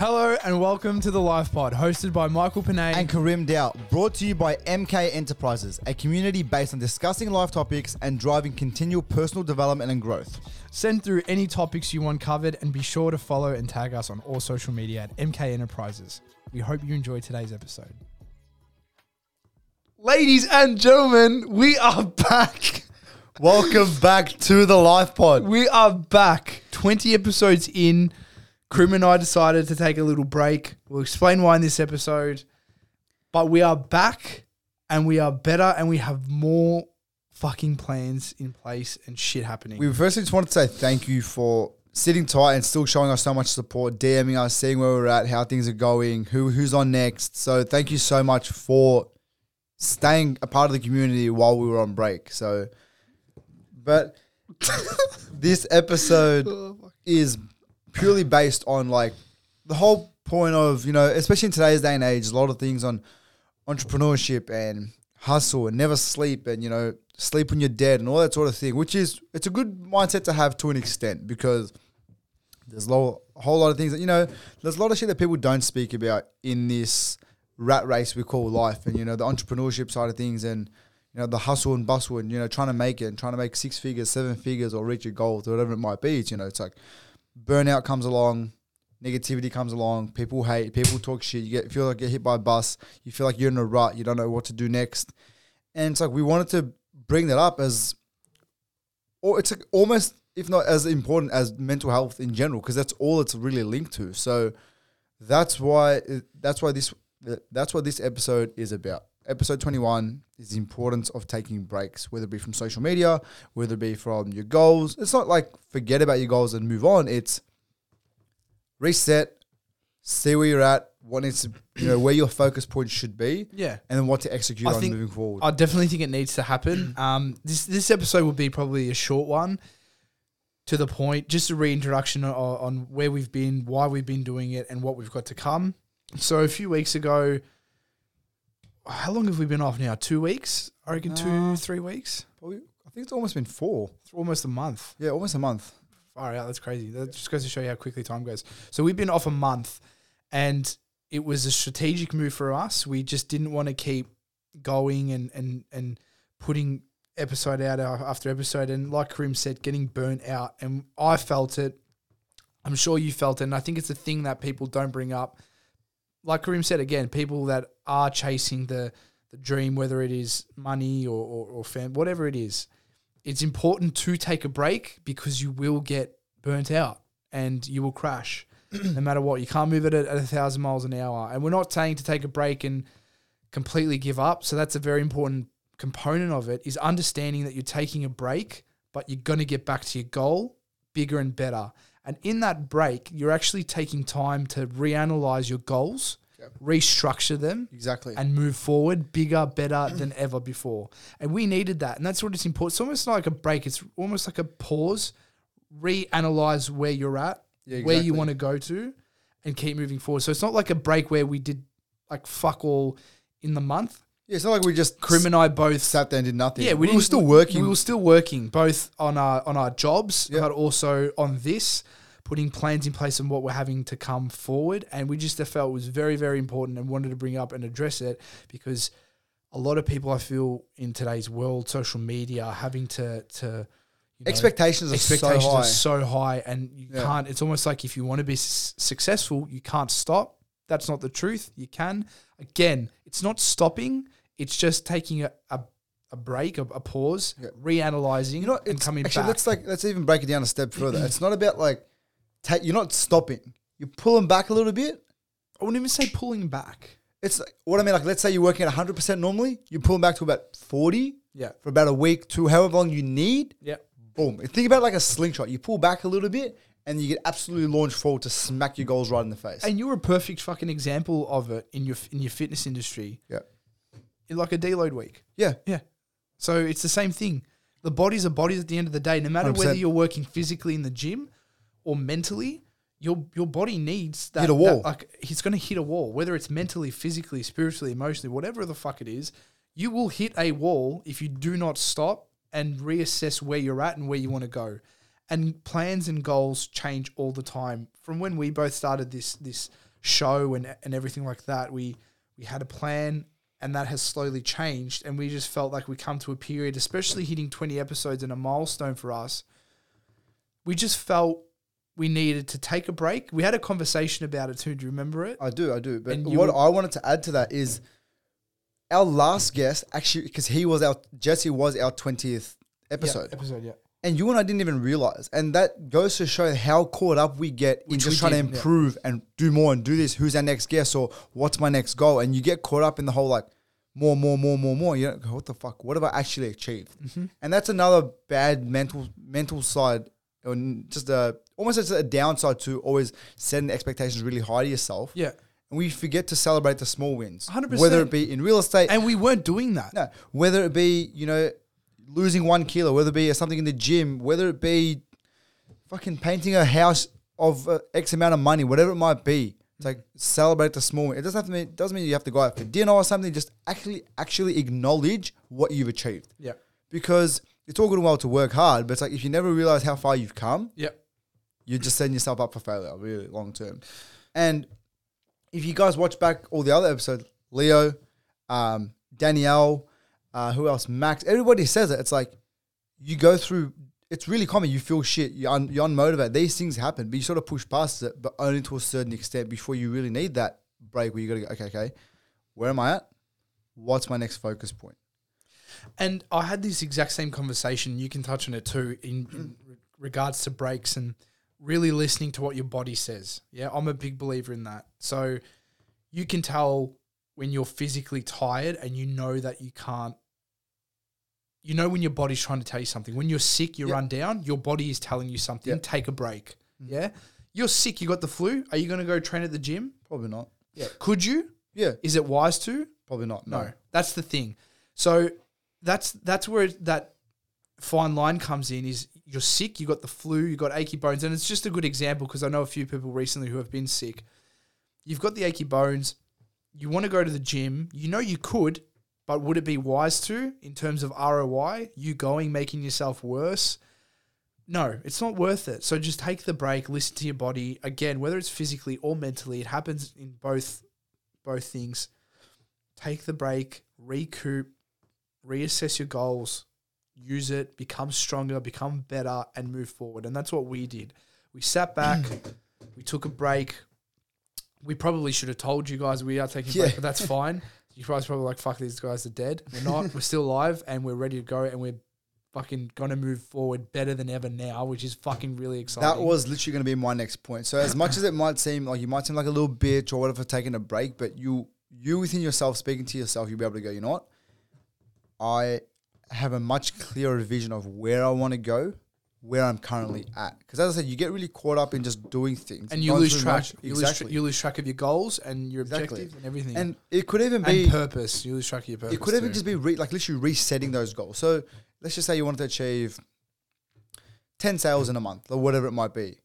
Hello and welcome to the Life Pod, hosted by Michael Panay. and Karim Dow, brought to you by MK Enterprises, a community based on discussing life topics and driving continual personal development and growth. Send through any topics you want covered and be sure to follow and tag us on all social media at MK Enterprises. We hope you enjoy today's episode. Ladies and gentlemen, we are back. Welcome back to the Life Pod. We are back. 20 episodes in. Karim and I decided to take a little break. We'll explain why in this episode. But we are back and we are better and we have more fucking plans in place and shit happening. We firstly just wanted to say thank you for sitting tight and still showing us so much support, DMing us, seeing where we're at, how things are going, who who's on next. So thank you so much for staying a part of the community while we were on break. So, but this episode oh, is purely based on like the whole point of you know, especially in today's day and age, a lot of things on entrepreneurship and hustle and never sleep and you know sleep when you're dead and all that sort of thing. Which is it's a good mindset to have to an extent because there's a, a whole lot of things that you know. There's a lot of shit that people don't speak about in this rat race we call life, and you know the entrepreneurship side of things and. You know the hustle and bustle, and you know trying to make it, and trying to make six figures, seven figures, or reach your goals, or whatever it might be. It's, you know, it's like burnout comes along, negativity comes along, people hate, people talk shit, you get feel like you get hit by a bus, you feel like you're in a rut, you don't know what to do next. And it's like we wanted to bring that up as or it's like almost if not as important as mental health in general, because that's all it's really linked to. So that's why that's why this that's what this episode is about. Episode 21 is the importance of taking breaks, whether it be from social media, whether it be from your goals. It's not like forget about your goals and move on. It's reset, see where you're at, what needs to, you know, where your focus point should be, yeah. and then what to execute I on think- moving forward. I definitely think it needs to happen. Um, this this episode will be probably a short one, to the point, just a reintroduction on, on where we've been, why we've been doing it, and what we've got to come. So a few weeks ago, how long have we been off now? Two weeks? I reckon two, three weeks, Probably, I think it's almost been four. It's almost a month. Yeah, almost a month. Far out, that's crazy. That just goes to show you how quickly time goes. So we've been off a month, and it was a strategic move for us. We just didn't want to keep going and and and putting episode out after episode, and like Karim said, getting burnt out. And I felt it. I'm sure you felt it, and I think it's a thing that people don't bring up. Like Karim said again, people that are chasing the the dream, whether it is money or or, or fam, whatever it is, it's important to take a break because you will get burnt out and you will crash no matter what. You can't move it at, at a thousand miles an hour. And we're not saying to take a break and completely give up. So that's a very important component of it is understanding that you're taking a break, but you're going to get back to your goal bigger and better. And in that break, you're actually taking time to reanalyze your goals, Yep. restructure them, Exactly. and move forward bigger, better than ever before. And we needed that. And that's what it's important. It's almost like a break. It's almost like a pause, reanalyze where you're at, Yeah, where you want to go to, and keep moving forward. So it's not like a break where we did like fuck all in the month. Yeah, it's not like we just Karim and I both sat there and did nothing. yeah, we, were still working. We were still working, both on our on our jobs, Yeah. but also on this, putting plans in place and what we're having to come forward. And we just felt it was very, very important and wanted to bring up and address it because a lot of people I feel in today's world, social media, having to to you know, expectations are expectations so high. are so high, and you Yeah. can't. It's almost like if you want to be s- successful, you can't stop. That's not the truth. You can. Again, it's not stopping. It's just taking a a, a break, a, a pause, Yeah. reanalyzing, you know, and coming actually, back. let's like let's even break it down a step further. it's not about like take. You're not stopping. You're pulling back a little bit. I wouldn't even say pulling back. It's like, what I mean. Like, let's say you're working at 100 percent normally. You're pulling back to about 40 Yeah. for about a week to however long you need. Yeah. Boom. Think about like a slingshot. You pull back a little bit, and you get absolutely launched forward to smack your goals right in the face. And you're a perfect fucking example of it in your in your fitness industry. yeah. In like a deload week. Yeah. Yeah. So it's the same thing. The bodies are bodies at the end of the day. No matter whether 100%. you're working physically in the gym or mentally, your your body needs that. Hit a wall. that, like he's going to hit a wall, whether it's mentally, physically, spiritually, emotionally, whatever the fuck it is. You will hit a wall if you do not stop and reassess where you're at and where you want to go. And plans and goals change all the time. From when we both started this this show and and everything like that. We we had a plan and that has slowly changed and we just felt like we come to a period especially hitting 20 episodes and a milestone for us we just felt we needed to take a break. We had a conversation about it too do you remember it? I do, I do. But what were- I wanted to add to that is our last guest actually because he was our Jesse was our twentieth episode, yeah, episode yeah and you and I didn't even realize, and that goes to show how caught up we get in Which just trying to did, yeah. improve and do more and do this. Who's our next guest or what's my next goal? And you get caught up in the whole like more, more, more, more, more. You don't go, what the fuck? What have I actually achieved? Mm-hmm. And that's another bad mental mental side, or just a almost a downside to always setting expectations really high to yourself. yeah And we forget to celebrate the small wins. 100%. Whether it be in real estate, and we weren't doing that no, whether it be, you know, losing one kilo, whether it be something in the gym, whether it be fucking painting a house of uh, X amount of money, whatever it might be. It's like celebrate the small. It doesn't have to mean, it doesn't mean you have to go out for dinner or something. Just actually, actually acknowledge what you've achieved. yeah Because it's all good and well to work hard, but it's like if you never realize how far you've come, yeah you're just setting yourself up for failure, really long term. And if you guys watch back all the other episodes, Leo, um, Danielle, uh, who else? Max. Everybody says it. It's like you go through. It's really common. You feel shit. You're, un, you're unmotivated. These things happen, but you sort of push past it, but only to a certain extent before you really need that break where you got to go. Okay, okay, where am I at? What's my next focus point? And I had this exact same conversation. You can touch on it too in, in regards to breaks and really listening to what your body says. Yeah, I'm a big believer in that. So you can tell when you're physically tired and you know that you can't. You know when your body's trying to tell you something. When you're sick, you Yeah. run down. Your body is telling you something. Yeah. Take a break. Mm. Yeah, you're sick. You got the flu. Are you going to go train at the gym? Probably not. Yeah. Could you? Yeah, Is it wise to? probably not. No, No. that's the thing. So that's that's where that fine line comes in. Is you're sick, you got the flu, you got achy bones, and it's just a good example because I know a few people recently who have been sick. You've got the achy bones. You want to go to the gym. You know you could, but would it be wise to in terms of ROI? You going making yourself worse. No, it's not worth it. So just take the break, listen to your body. Again, whether it's physically or mentally, it happens in both both things take the break, recoup, reassess your goals, use it, become stronger, become better, and move forward. And that's what we did. We sat back, we took a break. We probably should have told you guys we are taking a break, Yeah. but that's fine. You guys probably like, fuck, these guys are dead. We're not. we're still alive and we're ready to go and we're fucking gonna move forward better than ever now, which is fucking really exciting. That was literally going to be my next point. So as much as it might seem like you might seem like a little bitch or whatever for taking a break, but you you within yourself speaking to yourself, you'll be able to go. You know what? I have a much clearer vision of where I want to go, where I'm currently at. Because as I said, you get really caught up in just doing things and you lose track. much- You, lose tra- you lose track of your goals and your Exactly. objectives and everything. and it could even and be purpose. You lose track of your purpose. it could even too. just be re- like literally resetting those goals. So let's just say you wanted to achieve 10 sales in a month or whatever it might be.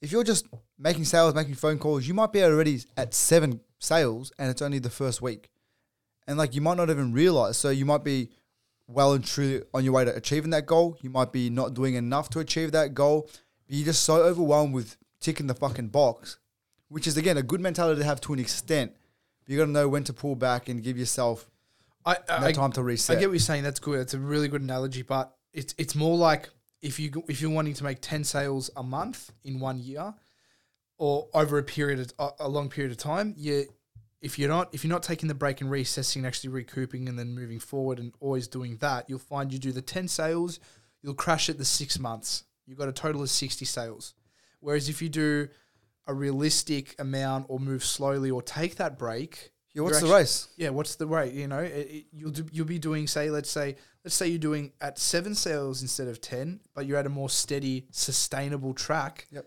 If you're just making sales, making phone calls, you might be already at seven sales and it's only the first week. And like you might not even realize. So you might be well and truly on your way to achieving that goal. You might be not doing enough to achieve that goal. But you're just so overwhelmed with ticking the fucking box, which is again a good mentality to have to an extent. But you got to know when to pull back and give yourself I, no I, time to reset. I get what you're saying. That's good. That's a really good analogy, but it's it's more like if you if you're wanting to make ten sales a month in one year, or over a period of, a, a long period of time, you if you're not if you're not taking the break and reassessing, and actually recouping, and then moving forward, and always doing that, you'll find you do the ten sales, you'll crash at the six months. You've got a total of sixty sales. Whereas if you do a realistic amount or move slowly or take that break, Yeah, what's you're the race? yeah, what's the rate? You know, it, it, you'll do, you'll be doing say let's say let's say you're doing at seven sales instead of ten, but you're at a more steady, sustainable track. Yep.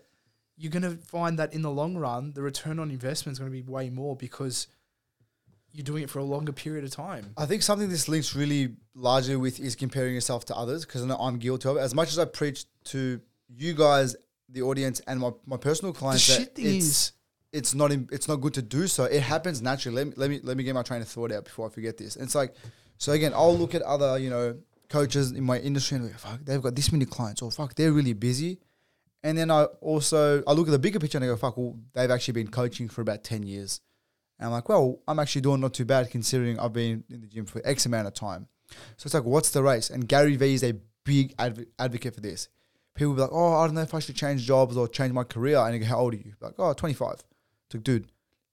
You're gonna find that in the long run, the return on investment is gonna be way more because you're doing it for a longer period of time. I think something this links really largely with is comparing yourself to others because I know I'm guilty of it. As much as I preach to you guys, the audience, and my, my personal The clients, that shit it's, is, it's not im- it's not good to do so. It happens naturally. Let me let me let me get my train of thought out before I forget this. And it's like, so again, I'll look at other you know coaches in my industry and like, fuck, they've got this many clients, or fuck, they're really busy. And then I also I look at the bigger picture and I go, fuck, well, they've actually been coaching for about ten years. And I'm like, well, I'm actually doing not too bad considering I've been in the gym for X amount of time. So it's like, what's the race? And Gary Vee is a big adv- advocate for this. People be like, oh, I don't know if I should change jobs or change my career. And you go, how old are you? Like, oh, 25. It's like, dude,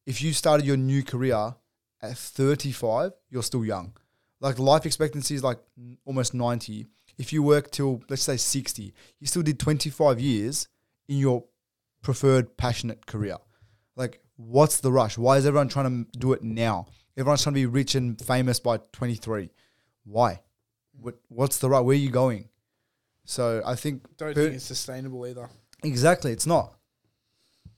if you started your new career at 35, you're still young. Like life expectancy is like almost 90. If you work till, let's say 60, you still did 25 years in your preferred passionate career. Like, what's the rush? Why is everyone trying to do it now? Everyone's trying to be rich and famous by 23. Why? What, what's the right? Where are you going? So I think Don't per- think it's sustainable either. Exactly, it's not.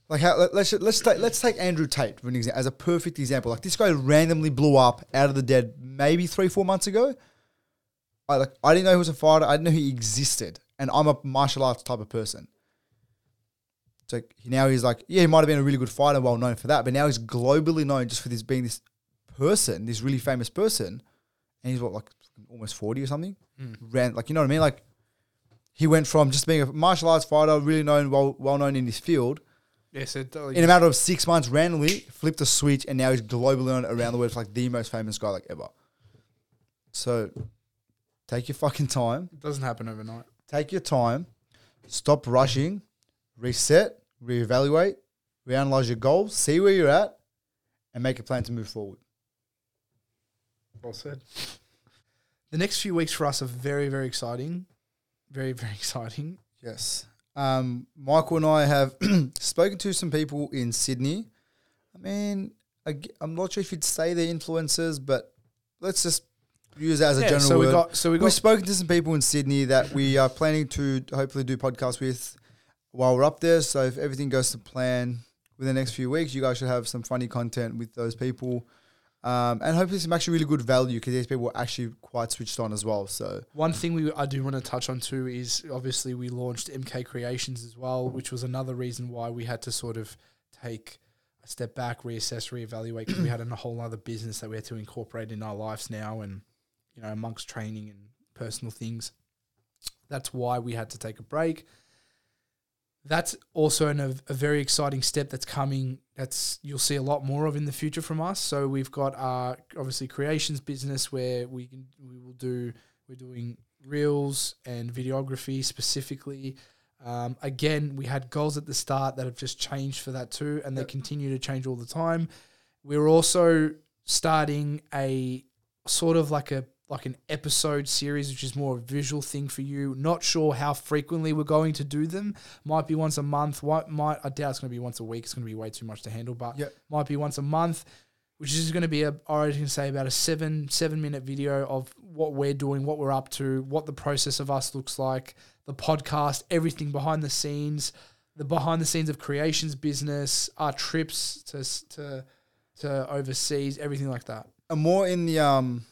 Like how, let, let's let's take let's take Andrew Tate for an example as a perfect example. Like this guy randomly blew up out of the dead maybe three four months ago. I like I didn't know he was a fighter. I didn't know he existed, and I'm a martial arts type of person. So now he's like yeah he might have been a really good fighter, well known for that, but now he's globally known just for this being this person, this really famous person, and he's what like almost forty or something. Ran like you know what I mean, like he went from just being a martial arts fighter, really known, well well known in his field, Yeah, so uh, in a matter of six months, randomly flipped a switch, and now he's globally known around the world as like the most famous guy like ever. So, take your fucking time. it doesn't happen overnight. Take your time. Stop rushing. Reset. Reevaluate. Reanalyze your goals. See where you're at, and make a plan to move forward. Well said. The next few weeks for us are very, very exciting. Very, very exciting. Yes. Um, Michael and I have spoken to some people in Sydney. I mean, I, am not sure if you'd say they're influencers, but let's just use that as a Yeah, general so We got, so we got, we've spoken to some people in Sydney that we are planning to hopefully do podcasts with while we're up there. So if everything goes to plan within the next few weeks, you guys should have some funny content with those people. Um, and hopefully some actually really good value because these people are actually quite switched on as well. So One thing we I do want to touch on too is obviously we launched MK Creations as well, which was another reason why we had to sort of take a step back, reassess, reevaluate because we had a whole other business that we had to incorporate in our lives now, and you know amongst training and personal things. That's why we had to take a break. That's also an, a, a very exciting step that's coming. That's you'll see a lot more of in the future from us. So we've got our obviously creations business where we can we will do we're doing reels and videography specifically. Um, again, we had goals at the start that have just changed for that too, and they Yep. continue to change all the time. We're also starting a sort of like a like an episode series, which is more a visual thing for you. Not sure how frequently we're going to do them. Might be once a month. Might, might I doubt it's going to be once a week. It's going to be way too much to handle. But Yep. might be once a month, which is going to be a I can say about a seven seven minute video of what we're doing, what we're up to, what the process of us looks like, the podcast, everything behind the scenes, the behind the scenes of creations business, our trips to to to overseas, everything like that. And more in the um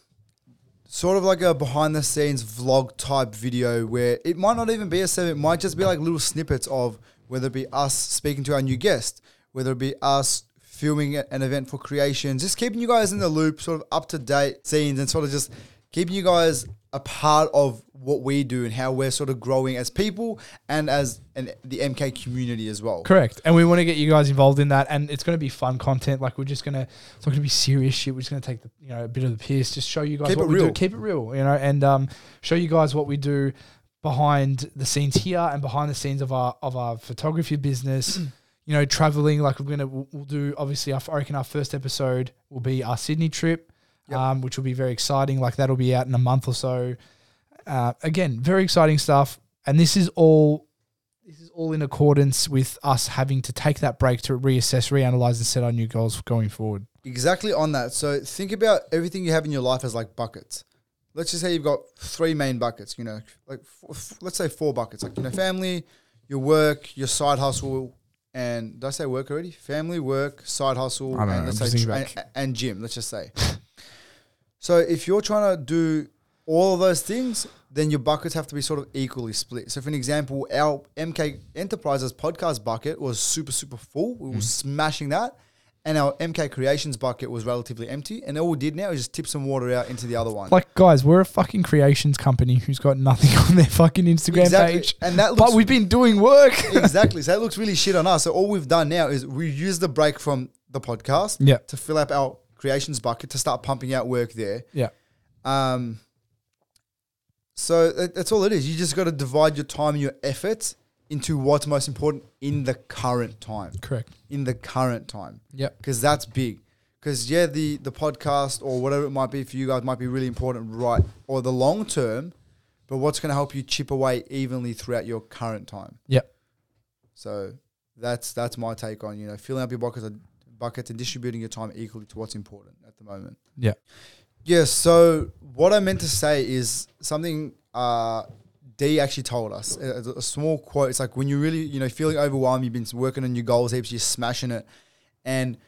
sort of like a behind the scenes vlog type video where it might not even be a seven, it might just be like little snippets of whether it be us speaking to our new guest, whether it be us filming an event for creation, just keeping you guys in the loop, sort of up to date scenes and sort of just keeping you guys a part of what we do and how we're sort of growing as people and as an, the MK community as well. Correct. And we want to get you guys involved in that. And it's going to be fun content. Like we're just going to, it's not going to be serious shit. We're just going to take the, you know, a bit of the piss, just show you guys Keep what it we do. real. Keep it real, you know, and um, show you guys what we do behind the scenes here and behind the scenes of our, of our photography business. you know, traveling, like we're going to, we'll, we'll do, obviously, our, I reckon our first episode will be our Sydney trip, Yep. um, which will be very exciting. Like that'll be out in a month or so. Uh, again, very exciting stuff. And this is all this is all in accordance with us having to take that break to reassess, reanalyze, and set our new goals going forward. Exactly on that. So think about everything you have in your life as like buckets. Let's just say you've got three main buckets. You know, like f- let's say four buckets. Like you know, family, your work, your side hustle, and did I say work already? Family, work, side hustle, and know, let's say and, and gym. Let's just say. So if you're trying to do all of those things, then your buckets have to be sort of equally split. So, for an example, our MK Enterprises podcast bucket was super, super full. We were Mm. smashing that. and our MK Creations bucket was relatively empty. And all we did now is just tip some water out into the other one. Like, guys, we're a fucking creations company who's got nothing on their fucking Instagram Exactly. page. And that But we've been doing work. exactly. So that looks really shit on us. So all we've done now is we use the break from the podcast Yeah. to fill up our creations bucket to start pumping out work there. yeah. Um, so that, that's all it is. You just got to divide your time and your efforts into what's most important in the current time. Correct. In the current time, Yep. because that's big. Because yeah, the the podcast or whatever it might be for you guys might be really important, right? Or the long term, but what's going to help you chip away evenly throughout your current time. Yep. So that's that's my take on you know filling up your buckets buckets and distributing your time equally to what's important at the moment. Yeah. Yeah. So what I meant to say is something uh, D actually told us a, a small quote. It's like when you're really you know feeling overwhelmed, you've been working on your goals heaps, you're smashing it, and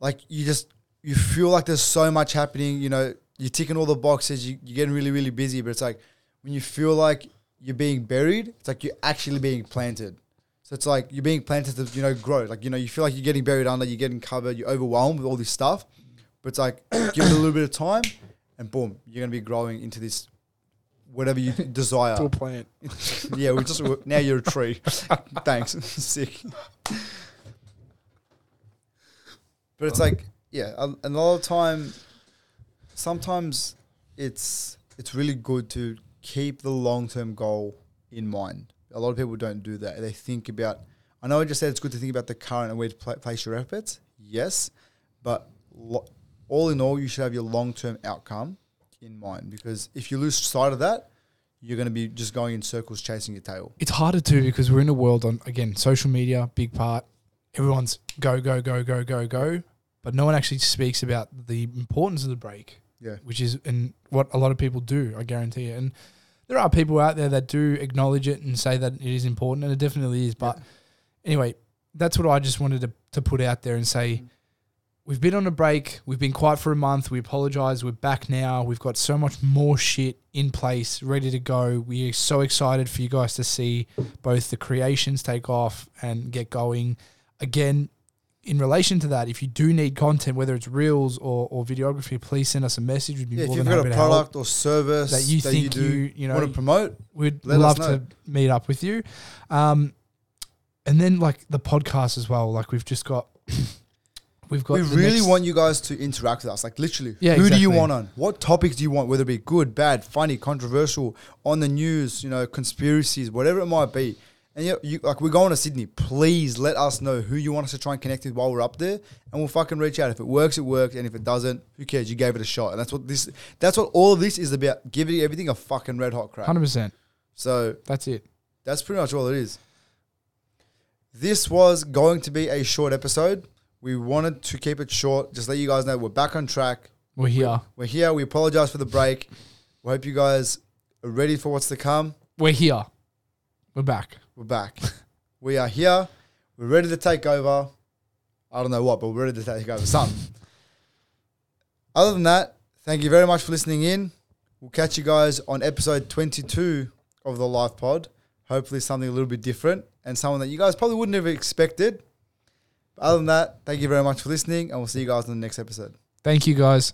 like you just you feel like there's so much happening. You know, you're ticking all the boxes. You, you're getting really really busy, but it's like when you feel like you're being buried, it's like you're actually being planted. So it's like you're being planted to, you know, grow. Like, you know, you feel like you're getting buried under, you're getting covered, you're overwhelmed with all this stuff. But it's like, give it a little bit of time and boom, you're going to be growing into this, whatever you desire. A plant. yeah, we just, now you're a tree. Thanks. Sick. But it's like, yeah, a, a lot of time, sometimes it's, it's really good to keep the long-term goal in mind. A lot of people don't do that. They think about. I know I just said it's good to think about the current and where to pla place your efforts. Yes, but lo- all in all, you should have your long term outcome in mind because if you lose sight of that, you're going to be just going in circles chasing your tail. It's harder too because we're in a world on again social media, big part. Everyone's go go go go go go, but no one actually speaks about the importance of the break. Yeah. which is and what a lot of people do. I guarantee it. And there are people out there that do acknowledge it and say that it is important, and it definitely is. But anyway, that's what I just wanted to to put out there and say. Mm-hmm. We've been on a break. We've been quiet for a month. We apologize. We're back now. We've got so much more shit in place, ready to go. We are so excited for you guys to see both the creations take off and get going. Again, in relation to that, if you do need content, whether it's reels or, or videography, please send us a message. We'd be Yeah, if more you've than got happy a to help. product or service that you think do you- you know, want to promote, We'd love to meet up with you. Um, and then like the podcast as well. Like we've just got, we've got. we really want you guys to interact with us. Like literally, Yeah, who do you want on? What topics do you want? Whether it be good, bad, funny, controversial, on the news, you know, conspiracies, whatever it might be. And you, you like we're going to Sydney. Please let us know who you want us to try and connect with while we're up there, and we'll fucking reach out. If it works, it works, and if it doesn't, who cares? You gave it a shot, and that's what this. That's what all of this is about. Giving everything a fucking red hot crack. Hundred percent. So That's it. that's pretty much all it is. This was going to be a short episode. We wanted to keep it short. Just let you guys know we're back on track. We're here. We're here. We apologize for the break. We hope you guys are ready for what's to come. We're here. We're back. We're back. we are here. We're ready to take over. I don't know what, but we're ready to take over something. Other than that, thank you very much for listening in. We'll catch you guys on episode 22 of the Life Pod. Hopefully, something a little bit different and someone that you guys probably wouldn't have expected. But other than that, thank you very much for listening, and we'll see you guys in the next episode. Thank you guys.